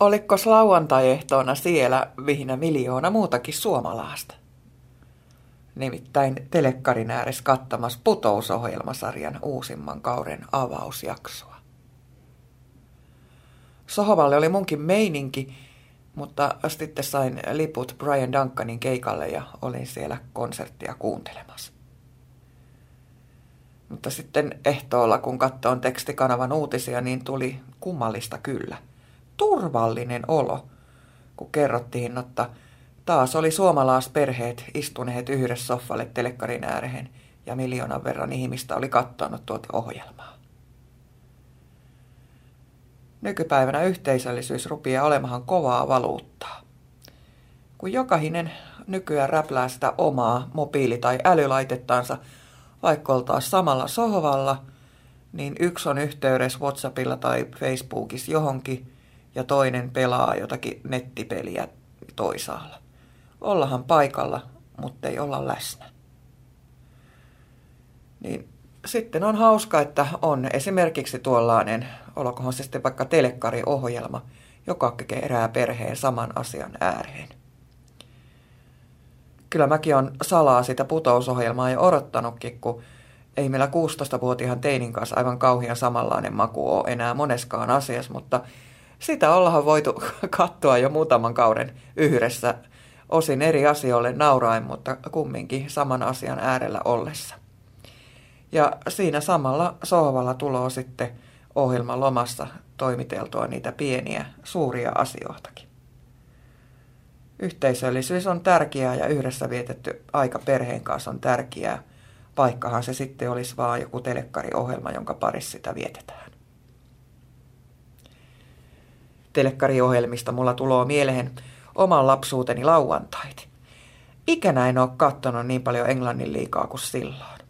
Oliko lauantai-ehtoona siellä vihinä miljoona muutakin suomalaista? Nimittäin telekkarin ääressä kattamassa putousohjelmasarjan uusimman kauden avausjaksoa. Sohovalle oli munkin meininki, mutta sitten sain liput Brian Duncanin keikalle ja olin siellä konserttia kuuntelemassa. Mutta sitten ehtoolla, kun katsoin tekstikanavan uutisia, niin tuli kummallista kyllä. Turvallinen olo, kun kerrottiin, että taas oli suomalaisperheet istuneet yhdessä soffalle telekkarin ääreen ja miljoonan verran ihmistä oli katsonut tuota ohjelmaa. Nykypäivänä yhteisöllisyys rupeaa olemahan kovaa valuuttaa. Kun jokainen nykyään räplää sitä omaa mobiili- tai älylaitettansa, vaikka oltaisiin samalla sohvalla, niin yksi on yhteydessä WhatsAppilla tai Facebookissa johonkin ja toinen pelaa jotakin nettipeliä toisaalla. Ollahan paikalla, mutta ei olla läsnä. Niin sitten on hauska, että on esimerkiksi tuollainen, olkoon se sitten vaikka telekkariohjelma, joka kerää perheen saman asian ääreen. Kyllä mäkin on salaa sitä putousohjelmaa jo odottanutkin, kun ei meillä 16-vuotiaan teinin kanssa aivan kauhean samanlainen maku ole enää moneskaan asiassa, mutta sitä ollaan voitu katsoa jo muutaman kauden yhdessä, osin eri asioille nauraen, mutta kumminkin saman asian äärellä ollessa. Ja siinä samalla sohvalla tuloa sitten ohjelman lomassa toimiteltua niitä pieniä, suuria asioitakin. Yhteisöllisyys on tärkeää ja yhdessä vietetty aika perheen kanssa on tärkeää, vaikkahan se sitten olisi vaan joku telekkariohjelma, jonka parissa sitä vietetään. Telekkariohjelmista mulla tuloa mieleen oman lapsuuteni lauantait. Ikänä en ole kattonut niin paljon englannin liikaa kuin silloin.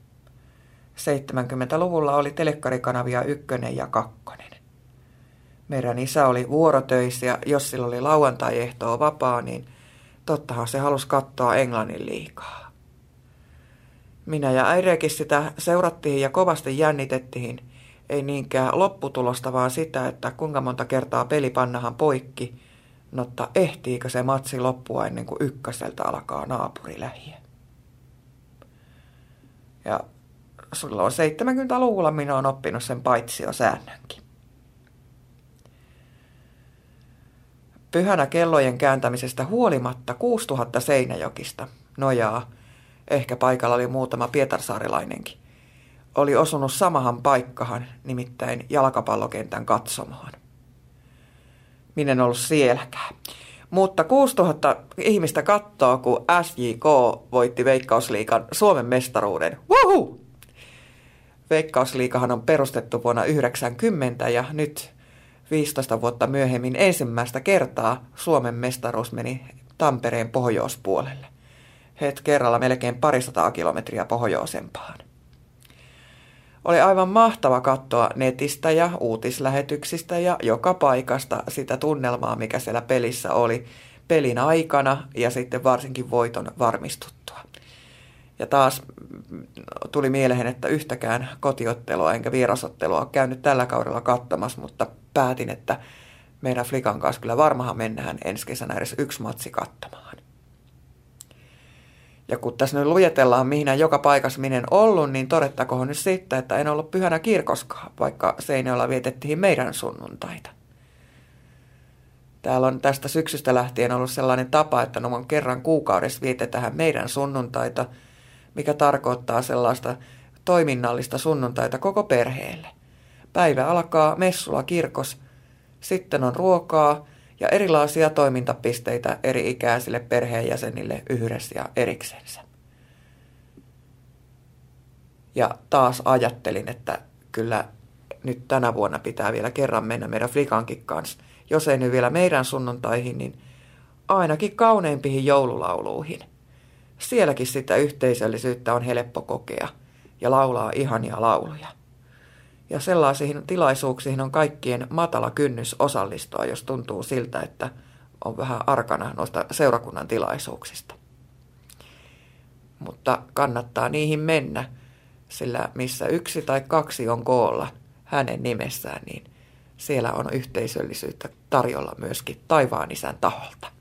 70-luvulla oli telekkarikanavia ykkönen ja kakkonen. Meidän isä oli vuorotöissä ja jos sillä oli lauantai-ehtoa vapaa, niin tottahan se halusi katsoa englannin liikaa. Minä ja äirekin sitä seurattiin ja kovasti jännitettiin, ei niinkään lopputulosta, vaan sitä, että kuinka monta kertaa peli pannahan poikki, mutta ehtiikö se matsi loppua ennen kuin ykköseltä alkaa naapurilähiä. Ja silloin 70-luvulla minä olen oppinut sen säännönkin. Pyhänä kellojen kääntämisestä huolimatta 6000 Seinäjokista, nojaa, ehkä paikalla oli muutama pietarsaarilainenkin, oli osunut samahan paikkahan, nimittäin jalkapallokentän katsomaan. Minä en ollut sielläkään. Mutta 6000 ihmistä kattoo, kun SJK voitti Veikkausliikan Suomen mestaruuden. Woohoo! Veikkausliikahan on perustettu vuonna 1990 ja nyt 15 vuotta myöhemmin ensimmäistä kertaa Suomen mestaruus meni Tampereen pohjoispuolelle. Het kerralla melkein parisataa kilometriä pohjoisempaan. Oli aivan mahtava katsoa netistä ja uutislähetyksistä ja joka paikasta sitä tunnelmaa, mikä siellä pelissä oli pelin aikana ja sitten varsinkin voiton varmistuttua. Ja taas tuli mieleen, että yhtäkään kotiottelua enkä vierasottelua käynyt tällä kaudella kattamassa, mutta päätin, että meidän Flikan kanssa kyllä varmahan mennään ensi kesänä edes yksi matsi kattamaan. Ja kun tässä nyt luetellaan, mihin joka paikassa minen ollut, niin todettakoon nyt sitten, että en ollut pyhänä kirkoskaan, vaikka Seinäjoella vietettiin meidän sunnuntaita. Täällä on tästä syksystä lähtien ollut sellainen tapa, että noin kerran kuukaudessa vietetään meidän sunnuntaita – mikä tarkoittaa sellaista toiminnallista sunnuntaita koko perheelle. Päivä alkaa messulla kirkos, sitten on ruokaa ja erilaisia toimintapisteitä eri ikäisille perheenjäsenille yhdessä ja eriksensä. Ja taas ajattelin, että kyllä nyt tänä vuonna pitää vielä kerran mennä meidän Flikankin kanssa. Jos ei nyt vielä meidän sunnuntaihin, niin ainakin kauneimpiin joululauluihin. Sielläkin sitä yhteisöllisyyttä on helppo kokea ja laulaa ihania lauluja. Ja sellaisiin tilaisuuksiin on kaikkien matala kynnys osallistua, jos tuntuu siltä, että on vähän arkana noista seurakunnan tilaisuuksista. Mutta kannattaa niihin mennä, sillä missä yksi tai kaksi on koolla hänen nimessään, niin siellä on yhteisöllisyyttä tarjolla myöskin taivaan isän taholta.